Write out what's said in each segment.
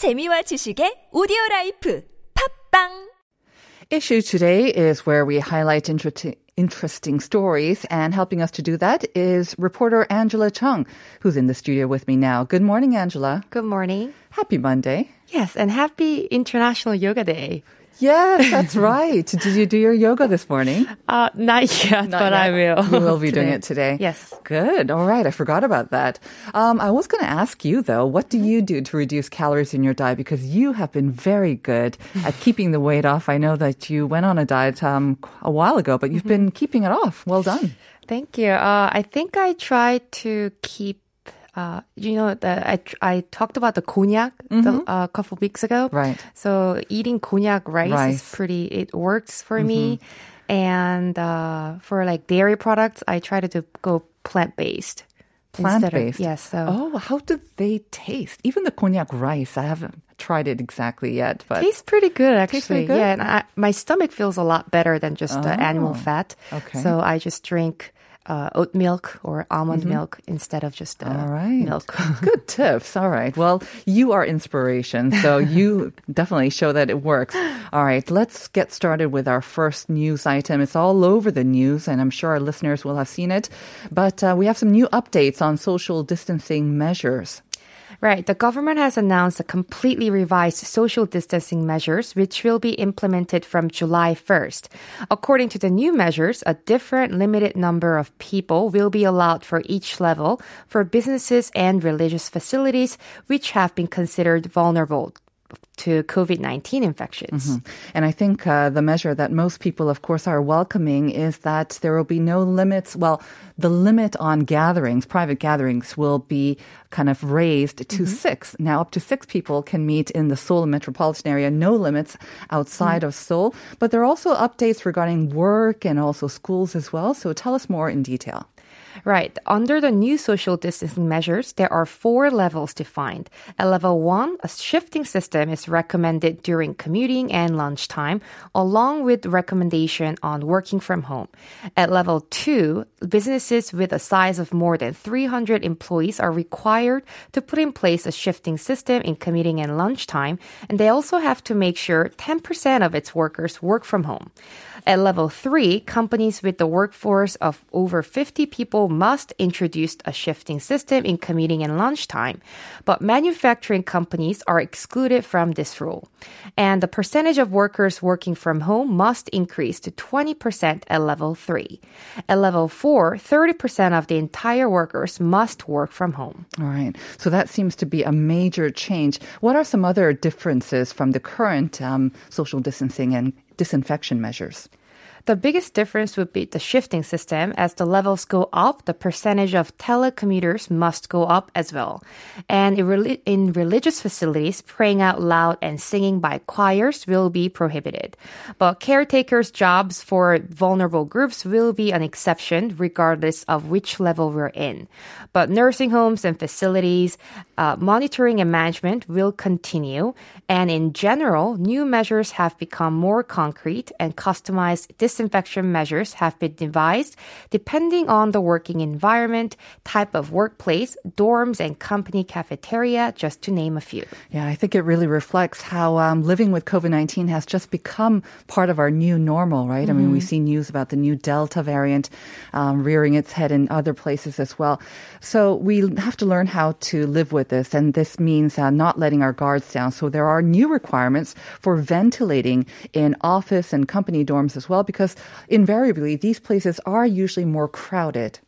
재미와 지식의 오디오 라이프 팟빵 issue today is where we highlight interesting interesting stories and helping us to do that is reporter Angela Chung who's in the studio with me now. Good morning Angela. Good morning. Happy Monday. Yes, and happy International Yoga Day. Yes, that's right. Did you do your yoga this morning? Uh, not yet, Not but yet. I will. You will be doing it today. Yes. Good. All right. I forgot about that. Um, I was going to ask you though, what do you do to reduce calories in your diet? Because you have been very good at keeping the weight off. I know that you went on a diet um, a while ago, but you've been keeping it off. Well done. Thank you. Uh, I think I try to keep. Uh, you know, the, I I talked about the konjac the, uh, a couple weeks ago. Right. So eating konjac rice, Rice. is pretty. It works for me. And uh, for like dairy products, I try to do, go plant based. Plant based. Yes. So Oh, how do they taste? Even the konjac rice, I haven't tried it exactly yet, but Tastes pretty good, actually. Pretty good? Yeah, and I, my stomach feels a lot better than just the animal fat. Oh, okay. So I just drink uh, oat milk or almond milk instead of just uh, Mm-hmm. All right. milk. Good tips. All right. Well, you are inspiration, so you definitely show that it works. All right. Let's get started with our first news item. It's all over the news, and I'm sure our listeners will have seen it. But uh, we have some new updates on social distancing measures. Right. The government has announced a completely revised social distancing measures, which will be implemented from July 1st. According to the new measures, a different limited number of people will be allowed for each level for businesses and religious facilities, which have been considered vulnerable to COVID-19 infections. Mm-hmm. And I think uh, the measure that most people, of course, are welcoming is that there will be no limits. Well, the limit on gatherings, private gatherings, will be kind of raised to mm-hmm. six. Now, up to six people can meet in the Seoul metropolitan area, no limits outside mm-hmm. of Seoul. But there are also updates regarding work and also schools as well. So tell us more in detail. Right. Under the new social distancing measures, there are four levels defined. At level one, a shifting system is recommended during commuting and lunchtime, along with recommendation on working from home. At level two, businesses with a size of more than 300 employees are required to put in place a shifting system in commuting and lunchtime, and they also have to make sure 10% of its workers work from home. At level three, companies with the workforce of over 50 people must introduce a shifting system in commuting and lunchtime. But manufacturing companies are excluded from this rule. And the percentage of workers working from home must increase to 20% at level three. At level four, 30% of the entire workers must work from home. All right. So that seems to be a major change. What are some other differences from the current um, social distancing and disinfection measures? The biggest difference would be the shifting system. As the levels go up, the percentage of telecommuters must go up as well. And in, religious facilities, praying out loud and singing by choirs will be prohibited. But caretakers' jobs for vulnerable groups will be an exception regardless of which level we're in. But nursing homes and facilities, uh, monitoring and management will continue. And in general, new measures have become more concrete and customized disinfection measures have been devised depending on the working environment, type of workplace, dorms and company cafeteria, just to name a few. Yeah, I think it really reflects how um, living with COVID 19 has just become part of our new normal, right? I mean, we see news about the new Delta variant um, rearing its head in other places as well. So we have to learn how to live with this, and this means uh, not letting our guards down. So there are new requirements for ventilating in office and company dorms as well, because invariably these places are usually more crowded.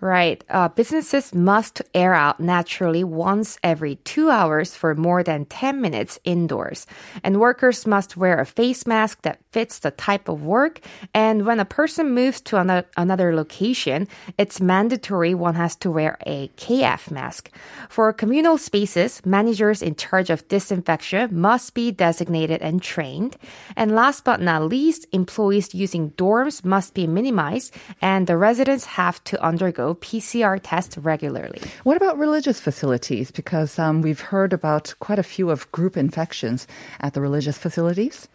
Right. Uh, businesses must air out naturally once every two hours for more than 10 minutes indoors. And workers must wear a face mask that fits the type of work. And when a person moves to another, another location, it's mandatory one has to wear a KF mask. For communal spaces, managers in charge of disinfection must be designated and trained. And last but not least, employees using dorms must be minimized and the residents have to undergo PCR tests regularly. What about religious facilities? Because um, we've heard about quite a few of group infections at the religious facilities.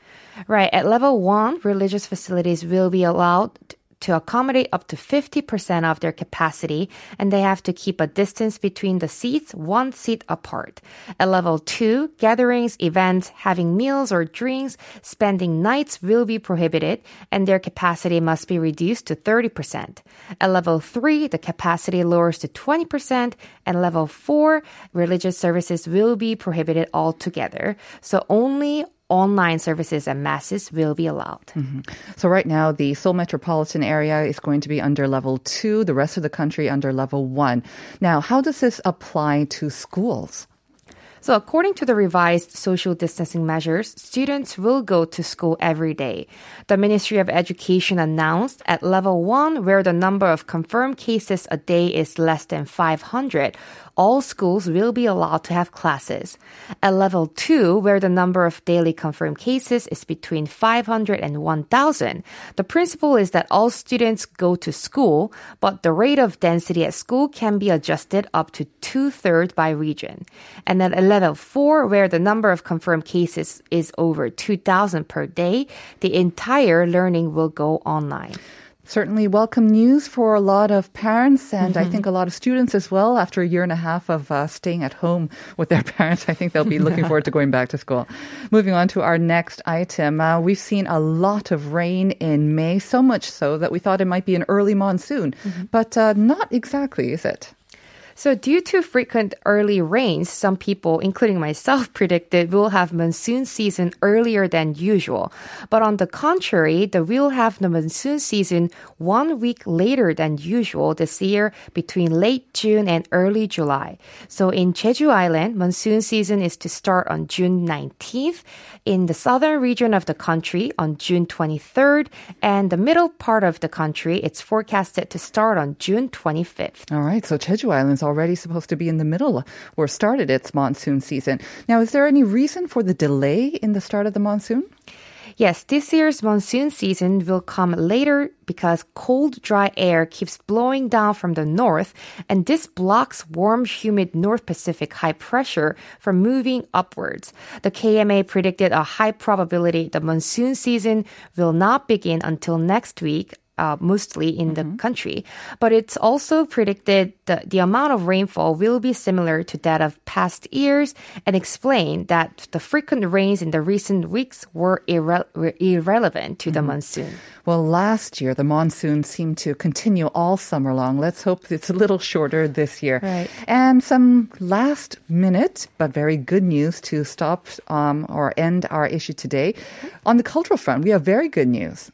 Right. At level one, religious facilities will be allowed to accommodate up to 50% of their capacity, and they have to keep a distance between the seats one seat apart. At level 2, gatherings, events, having meals or drinks, spending nights will be prohibited, and their capacity must be reduced to 30%. At level 3, the capacity lowers to 20%, and level 4, religious services will be prohibited altogether. So only online services and masses will be allowed. Mm-hmm. So right now, the Seoul metropolitan area is going to be under level two, the rest of the country under level one. Now, how does this apply to schools? So, according to the revised social distancing measures, students will go to school every day. The Ministry of Education announced at level one, where the number of confirmed cases a day is less than 500, all schools will be allowed to have classes. At level 2, where the number of daily confirmed cases is between 500 and 1,000, the principle is that all students go to school, but the rate of density at school can be adjusted up to two thirds by region. And at level 4, where the number of confirmed cases is over 2,000 per day, the entire learning will go online certainly welcome news for a lot of parents and I think a lot of students as well. After a year and a half of uh, staying at home with their parents, I think they'll be looking forward to going back to school. Moving on to our next item, uh, we've seen a lot of rain in May, so much so that we thought it might be an early monsoon, but uh, not exactly, is it? So, due to frequent early rains, some people, including myself, predicted we'll have monsoon season earlier than usual. But on the contrary, the we'll have the monsoon season one week later than usual this year between late June and early July. So, in Jeju Island, monsoon season is to start on June 19th, in the southern region of the country on June 23rd, and the middle part of the country, it's forecasted to start on June 25th. All right, so Jeju Island's already supposed to be in the middle or started its monsoon season. Now, is there any reason for the delay in the start of the monsoon? Yes, this year's monsoon season will come later because cold, dry air keeps blowing down from the north, and this blocks warm, humid North Pacific high pressure from moving upwards. The KMA predicted a high probability the monsoon season will not begin until next week uh, mostly in the country. But it's also predicted that the amount of rainfall will be similar to that of past years and explain that the frequent rains in the recent weeks were, irre- were irrelevant to the monsoon. Well, last year the monsoon seemed to continue all summer long. Let's hope it's a little shorter this year. Right. And some last minute but very good news to stop um, or end our issue today. On the cultural front, we have very good news.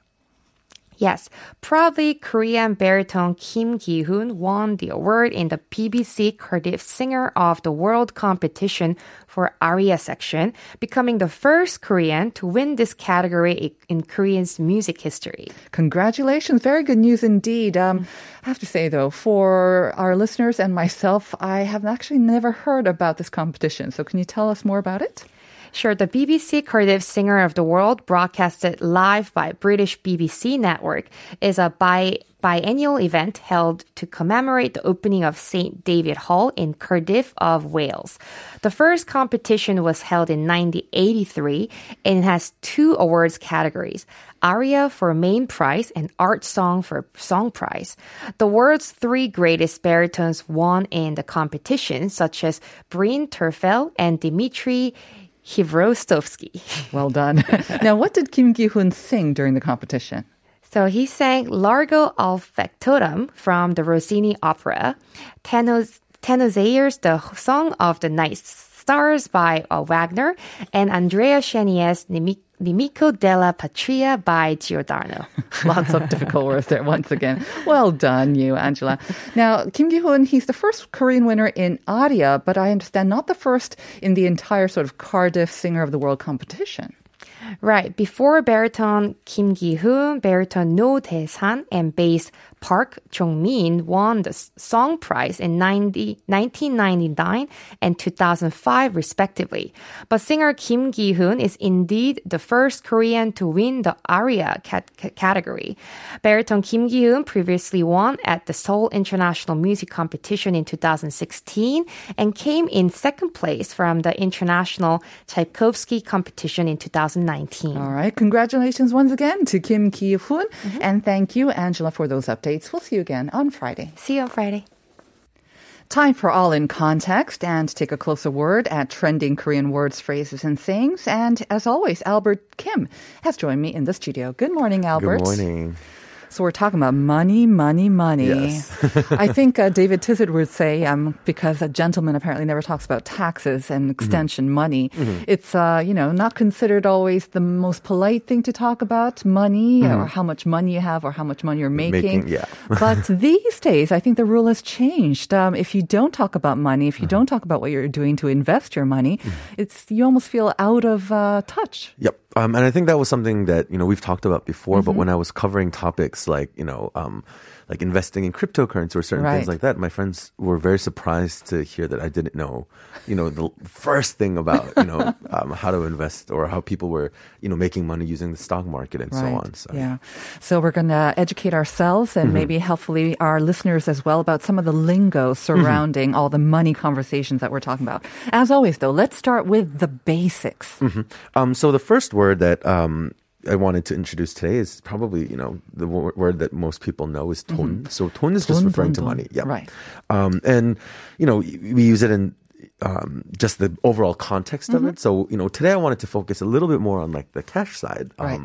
Yes, proudly Korean baritone Kim Gi-hoon won the award in the BBC Cardiff Singer of the World competition for aria section, becoming the first Korean to win this category in Korean's music history. Congratulations. Very good news indeed. Um, I have to say, though, for our listeners and myself, I have actually never heard about this competition. So, can you tell us more about it? The BBC Cardiff Singer of the World, broadcasted live by British BBC Network, is a bi- biennial event held to commemorate the opening of St. David Hall in Cardiff of Wales. The first competition was held in 1983 and it has two awards categories. Aria for main prize and art song for song prize. The world's three greatest baritones won in the competition, such as Bryn Terfel and Dmitry Hvorostovsky. Well done. now, what did Kim Gi-hoon sing during the competition? So he sang Largo al Factotum from the Rossini opera, Tenos, the Song of the Night Stars by uh, Wagner, and Andrea Chenier's Chenies' Nemico della Patria by Giordano. Lots of difficult words there once again. Well done, you, Angela. Now, Kim Gi-hoon, he's the first Korean winner in aria, but I understand not the first in the entire sort of Cardiff Singer of the World competition. Right. Before baritone Kim Gi-hoon, baritone No Dae-san, and bass Park Jong-min won the song prize in 90, 1999 and 2005 respectively. But singer Kim Gi-hoon is indeed the first Korean to win the aria cat- category. Baritone Kim Gi-hoon previously won at the Seoul International Music Competition in 2016 and came in second place from the International Tchaikovsky competition in 2019. All right. Congratulations once again to Kim Gi-hoon mm-hmm. And thank you, Angela, for those updates. We'll see you again on Friday. See you on Friday. Time for All in Context and take a closer word at trending Korean words, phrases, and sayings. And as always, Albert Kim has joined me in the studio. Good morning, Albert. Good morning. So we're talking about money, money, money. Yes. I think uh, David Tizet would say, um, because a gentleman apparently never talks about taxes and extension Mm-hmm. money, it's uh, you know not considered always the most polite thing to talk about money or how much money you have or how much money you're making. Mm-hmm. Making, yeah. but these days, I think the rule has changed. Um, if you don't talk about money, if you Mm-hmm. don't talk about what you're doing to invest your money, it's you almost feel out of uh, touch. Yep. Um, and I think that was something that, you know, we've talked about before, Mm-hmm. but when I was covering topics like, you know, um, like investing in cryptocurrency or certain Right. things like that, my friends were very surprised to hear that I didn't know, you know, the first thing about, you know, um, how to invest or how people were, you know, making money using the stock market and so on. So Yeah. So we're going to educate ourselves and Mm-hmm. maybe hopefully our listeners as well about some of the lingo surrounding all the money conversations that we're talking about. As always, though, let's start with the basics. Um, so the first word that um, I wanted to introduce today is probably you know the w- word that most people know is ton. So ton is just 돈, referring 돈, to 돈. money. Yeah. Right. Um, and you know we use it in um, just the overall context of it. So you know today I wanted to focus a little bit more on like the cash side. Um, Right.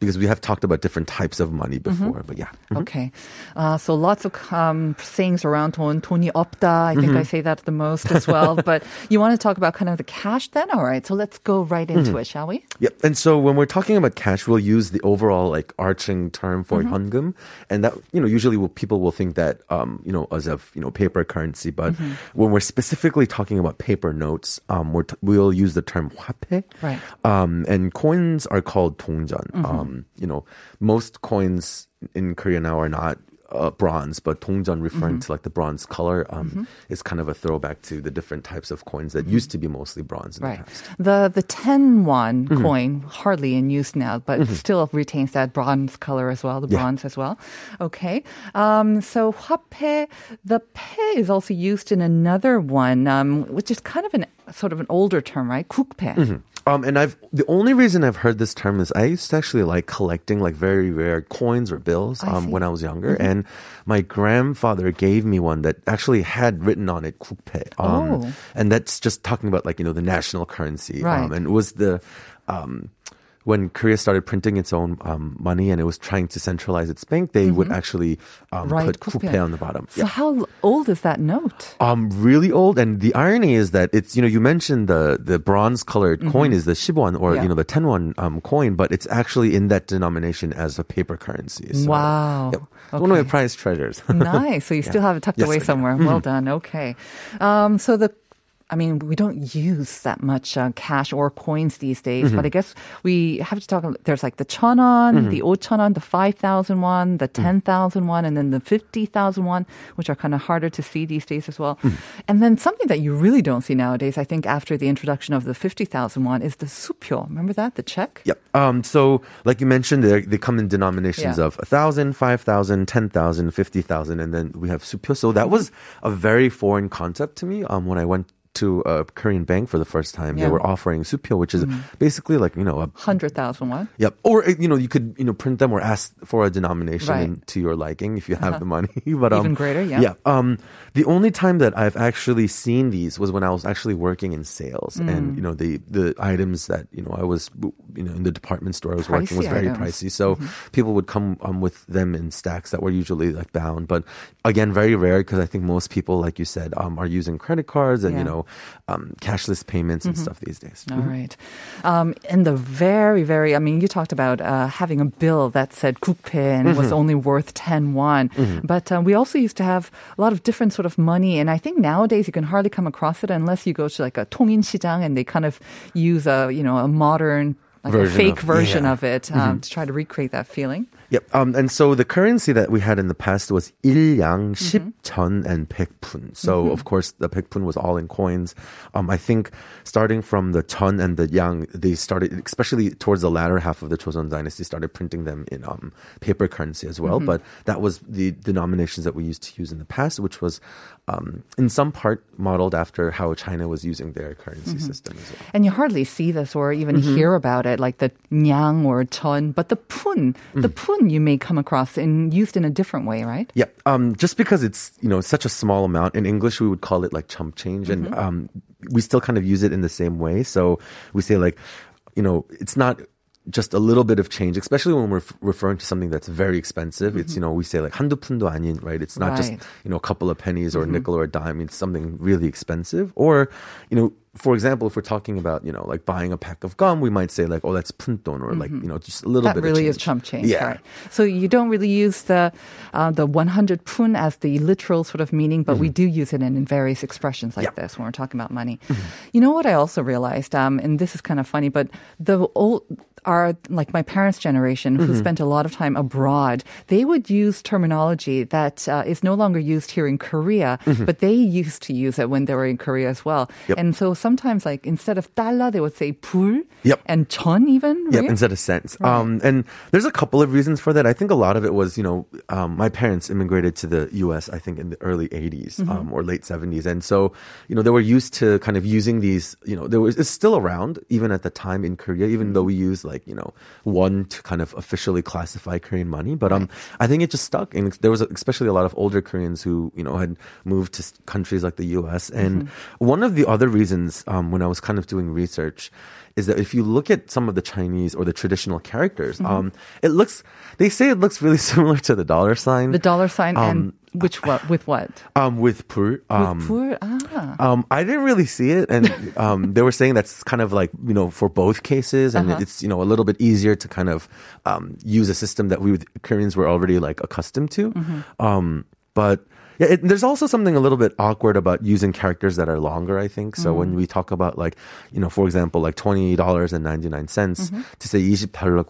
Because we have talked about different types of money before, but yeah. Okay. Uh, so lots of um, sayings around 돈, 돈이 없다. I think I say that the most as well. but you want to talk about kind of the cash then? All right. So let's go right into it, shall we? Yep. And so when we're talking about cash, we'll use the overall like arching term for Mm-hmm. 현금, and that you know usually will, people will think that um, you know as of you know paper currency, but Mm-hmm. when we're specifically talking about paper notes, um, we're t- we'll use the term 화폐. Right. Um, and coins are called 동전. Mm-hmm. Um, you know, most coins in Korea now are not. Uh, bronze, but 동전 referring Mm-hmm. to like the bronze color um, is kind of a throwback to the different types of coins that used to be mostly bronze in Right. the past. The the 10 won Mm-hmm. coin hardly in use now, but still retains that bronze color as well, the Yeah. bronze as well. Okay. Um, so 화폐, the 폐 is also used in another one, um, which is kind of an sort of an older term, right? 국폐. Um, and I've the only reason I've heard this term is I used to actually like collecting like very rare coins or bills I um, see. when I was younger, and my grandfather gave me one that actually had written on it "국패," um, Oh. and that's just talking about like you know the national currency, Right. um, and it was the. Um, when Korea started printing its own um, money and it was trying to centralize its bank, they mm-hmm. would actually um, put coupe on the bottom. So yeah. how old is that note? Um, really old. And the irony is that it's you know you mentioned the the bronze colored mm-hmm. coin is the 10won or yeah. you know the 10won um, coin, but it's actually in that denomination as a paper currency. So, wow. Yep. Okay. One of the prized treasures. nice. So you yeah. still have it tucked yes, away somewhere. Mm-hmm. Well hmm. done. Okay. Um, so the I mean, we don't use that much uh, cash or coins these days, but I guess we have to talk. There's like the 천원, the 오천원, the five thousand one, the ten thousand one, and then the fifty thousand one, which are kind of harder to see these days as well. And then something that you really don't see nowadays, I think, after the introduction of the fifty thousand one, is the supyo. Remember that, the check? Yep. Um, so, like you mentioned, they they come in denominations Yeah. of 1,000, 5,000, 10,000, 50,000, and then we have supyo. So that was a very foreign concept to me um, when I went to a Korean bank for the first time. Yeah. They were offering supyo, which is basically like, you know, a Hundred thousand one. Yep. Or uh, you know, you could you know print them or ask for a denomination Right. to your liking if you have the money. But um, Even greater, yeah. Yeah. Um, the only time that I've actually seen these was when I was actually working in sales, Mm. and you know the the items that you know I was you know in the department store I was working was very items. Mm-hmm. pricey. So people would come um, with them in stacks that were usually like bound, but again very rare because I think most people, like you said, um, are using credit cards and Yeah. you know um, cashless payments and mm-hmm. stuff these days. All mm-hmm. right. Um, and the very, very, I mean, you talked about uh, having a bill that said coupe and mm-hmm. was only worth 10 won. Mm-hmm. But uh, we also used to have a lot of different sort of money. And I think nowadays you can hardly come across it unless you go to like a Tongin Shijang and they kind of use a, you know, a modern like version a fake of, version yeah. of it um, mm-hmm. to try to recreate that feeling. Yep. Um, and so the currency that we had in the past was 일양, 십천, and 백푼. So of course the 백푼 was all in coins. Um, I think starting from the 천 and the yang, they started, especially towards the latter half of the Joseon dynasty, started printing them in um, paper currency as well. But that was the denominations that we used to use in the past, which was um, in some part modeled after how China was using their currency system as well. And you hardly see this or even hear about it, like the nyang or chon, but the pun, the pun you may come across in used in a different way, right? Yeah, um, just because it's you know such a small amount in English, we would call it like chump change, and um, we still kind of use it in the same way. So we say like, you know, it's not just a little bit of change, especially when we're f- referring to something that's very expensive. It's you know we say like 한두 푼도 아닌, right? It's not just Right. you know a couple of pennies or a nickel or a dime. It's something really expensive, or you know. for example, if we're talking about, you know, like buying a pack of gum, we might say like, oh, that's punton, or like, you know, just a little That bit really of is chump change, Yeah. right? So you don't really use the uh, the 100 pun as the literal sort of meaning, but we do use it in, in various expressions like Mm-hmm. Mm-hmm. this when we're talking about money. You know what I also realized, um, and this is kind of funny, but the old are like my parents' generation Mm-hmm. who spent a lot of time abroad. They would use terminology that uh, is no longer used here in Korea, but they used to use it when they were in Korea as well. Mm-hmm. Yep. And so sometimes, like instead of 달러, they would say 불 Yep. and 천 even. Yep, right? instead of cents. Um, and there's a couple of reasons for that. I think a lot of it was, you know, um, my parents immigrated to the U.S. I think in the early '80s Mm-hmm. um, or late '70s, and so you know they were used to kind of using these. You know, there was it's still around even at the time in Korea, even though we use like you know one to kind of officially classify Korean money. But um, I think it just stuck, and there was especially a lot of older Koreans who you know had moved to s- countries like the U.S. And one of the other reasons um, when I was kind of doing research is that if you look at some of the Chinese or the traditional characters, Mm-hmm. um, it looks they say it looks really similar to the dollar sign. The dollar sign and Um, which what with what? um, with pur. Um, with pur? Ah. um, I didn't really see it, and um, they were saying that's kind of like you know for both cases, and Uh-huh. it's you know a little bit easier to kind of um, use a system that we Koreans were already like accustomed to. Mm-hmm. Um, but yeah, it, there's also something a little bit awkward about using characters that are longer. I think so. Mm. When we talk about like you know, for example, like twenty dollars and ninety nine cents Mm-hmm. to say 20 달러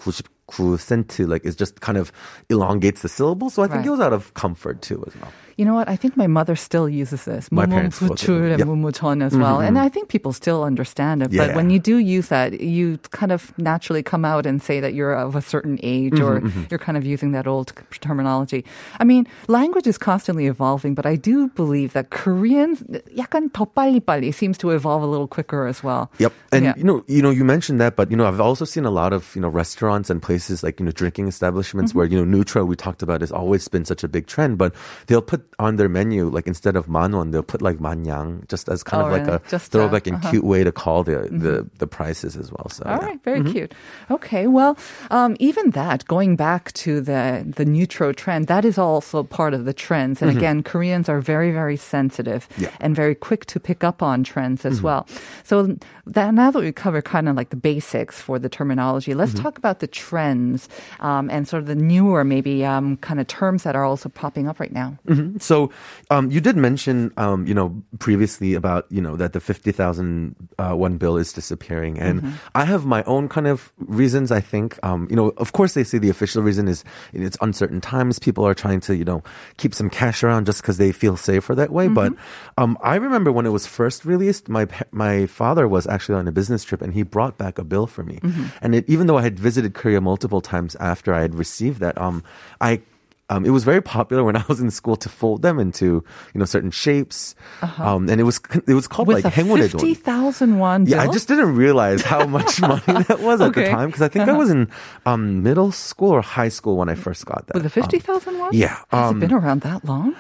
99 like it just kind of elongates the syllable. So I think Right. it was out of comfort too as well you know what? I think my mother still uses this. My parents and 무무전 as well. Mm-hmm. And I think people still understand it. Yeah. But when you do use that, you kind of naturally come out and say that you're of a certain age mm-hmm, or mm-hmm. you're kind of using that old terminology. I mean, language is constantly evolving, but I do believe that Korean 약간 더 빨리 seems to evolve a little quicker as well. Yep. And yeah. you know, you know, you mentioned that, but you know, I've also seen a lot of, you know, restaurants and places like, you know, drinking establishments mm-hmm. where, you know, newtro we talked about has always been such a big trend, but they'll put on their menu, like instead of manwon, they'll put like manyang just as kind Oh, of like really? a Just, throwback and uh-huh. cute way to call the, the, the prices as well. So, All yeah. right, very cute. Okay, well, um, even that, going back to the the newtro trend, that is also part of the trends. And again, Koreans are very, very sensitive Yeah. and very quick to pick up on trends as well. So that, now that we cover kind of like the basics for the terminology, let's talk about the trends um, and sort of the newer, maybe um, kind of terms that are also popping up right now. So, um, you did mention, um, you know, previously about, you know, that the 50,000 uh, one bill is disappearing. And I have my own kind of reasons, I think. Um, you know, of course, they say the official reason is it's uncertain times. People are trying to, you know, keep some cash around just because they feel safer that way. But um, I remember when it was first released, my, my father was actually on a business trip and he brought back a bill for me. And it, even though I had visited Korea multiple times after I had received that, um, I um, it was very popular when I was in school to fold them into you know certain shapes, um, and it was it was called With like a 행운의 돈. 50,000 won Yeah, I bill? just didn't realize how much money that was at the Okay. time because I think I was in um, middle school or high school when I first got that. With a Um, 50,000 won? yeah, Has um, it been around that long?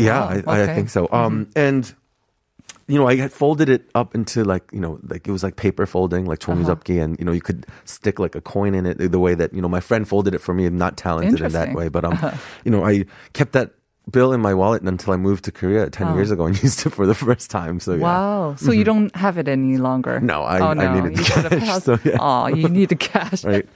yeah, Wow, I, I okay. Mm-hmm. think so. Um, and you know, I folded it up into like, you know, like it was like paper folding, like chomijakki, uh-huh. and you know, you could stick like a coin in it the way that you know my friend folded it for me. I'm not talented in that way, but um, uh-huh. you know, I kept that bill in my wallet until I moved to Korea 10 years ago and used it for the first time. So yeah. Wow. So mm-hmm. you don't have it any longer. No, I, oh, no. I needed you cash. Have, so, yeah. Oh, you need the cash. right.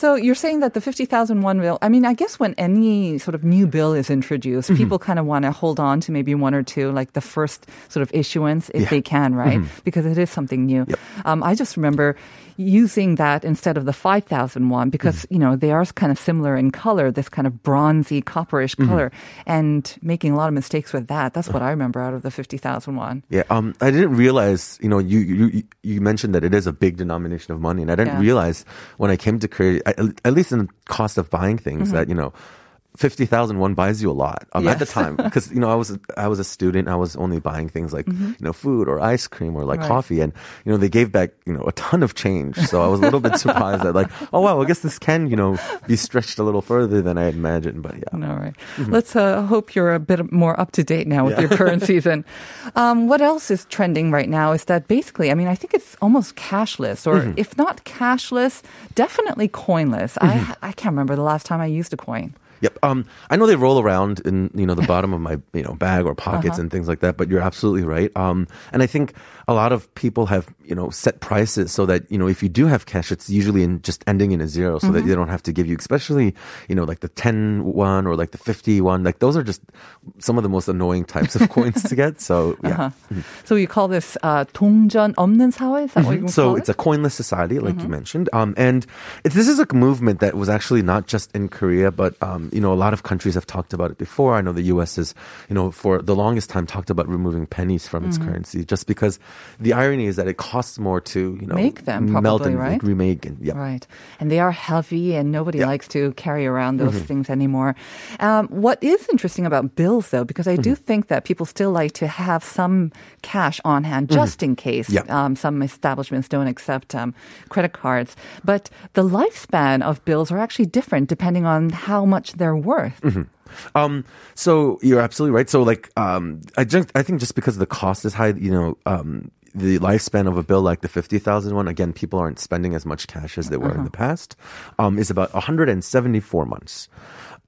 So you're saying that the 50,000 won bill, I mean, I guess when any sort of new bill is introduced, Mm-hmm. people kind of want to hold on to maybe one or two, like the first sort of issuance if Yeah. Mm-hmm. they can, right? Because it is something new. Yep. Um, I just remember using that instead of the 5,000 won because, you know, they are kind of similar in color, this kind of bronzy, copperish color, and making a lot of mistakes with that. That's what I remember out of the 50,000 won. Yeah, um, I didn't realize, you know, you, you you mentioned that it is a big denomination of money, and I didn't Yeah. realize when I came to Korea, at, at least in the cost of buying things, Mm-hmm. that you know. Fifty thousand one buys you a lot um, at the time because you know I was I was a student I was only buying things like you know food or ice cream or like Mm-hmm. Right. coffee and you know they gave back you know a ton of change so I was a little bit surprised that like oh wow I guess this can you know be stretched a little further than I had imagined but yeah All right. Let's uh, hope you're a bit more up to date now with your currencies. And um, what else is trending right now is that basically, I mean, I think it's almost cashless, or if not cashless, definitely coinless. I I can't remember the last time I used a coin. Yep. Um, I know they roll around in you know the bottom of my you know bag or pockets Uh-huh. and things like that, but you're absolutely right. Um, and I think a lot of people have you know set prices so that you know if you do have cash, it's usually in just ending in a zero, so Mm-hmm. that they don't have to give you, especially you know like the ten one or like the fifty one. Like those are just some of the most annoying types of coins to get. So yeah. Uh-huh. So you call this uh, 동전 없는 사회? Is that what you So call it's it? a coinless society, like Mm-hmm. you mentioned, um, and it, this is a movement that was actually not just in Korea, but um, you know a lot of countries have talked about it before. I know the U.S. is, you know, for the longest time talked about removing pennies from its Mm-hmm. currency, just because the irony is that it costs more to you know Make them, melt probably, and right? remake and yeah. Right. And they are heavy, and nobody Yeah. Mm-hmm. likes to carry around those things anymore. Um, what is interesting about bills, though, because I do Mm-hmm. think that people still like to have some cash on hand just in case Mm-hmm. Yeah. um, some establishments don't accept um, credit cards. But the lifespan of bills are actually different depending on how much they're worth. Um, so you're absolutely right. So like, um, I just, I think just because the cost is high, you know, um, the lifespan of a bill like the 50,000 one, again, people aren't spending as much cash as they were in the past, um, is about 174 months.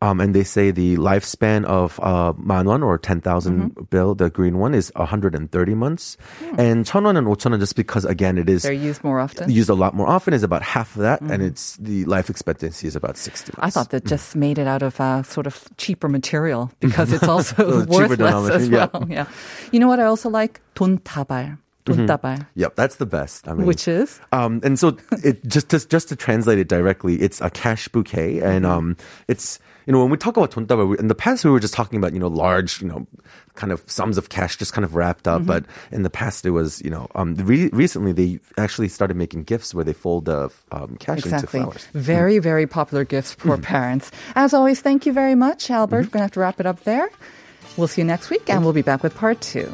Um, and they say the lifespan of uh, manwon or 10,000 bill, the green one, is 130 months. And 천원 and 5천원, just because, again, it is They're used more often. used a lot more often, is about half of that. And it's the life expectancy is about 60 months. I thought that just made it out of uh, sort of cheaper material because it's also So cheaper worthless as denomination, yeah. well. Yeah. You know what I also like? 돈다발. 돈다발. Yep, that's the best. I mean, Which is? Um, and so it just to, just to translate it directly, it's a cash bouquet, and Mm-hmm. um, it's you know when we talk about 돈다발, we- in the past we were just talking about you know large you know kind of sums of cash just kind of wrapped Mm-hmm. up, but in the past it was you know um, re- recently they actually started making gifts where they fold the um, cash Exactly. into flowers. Very, very popular gifts for parents. As always, thank you very much, Albert. We're going to have to wrap it up there. We'll see you next week, and we'll be back with part two.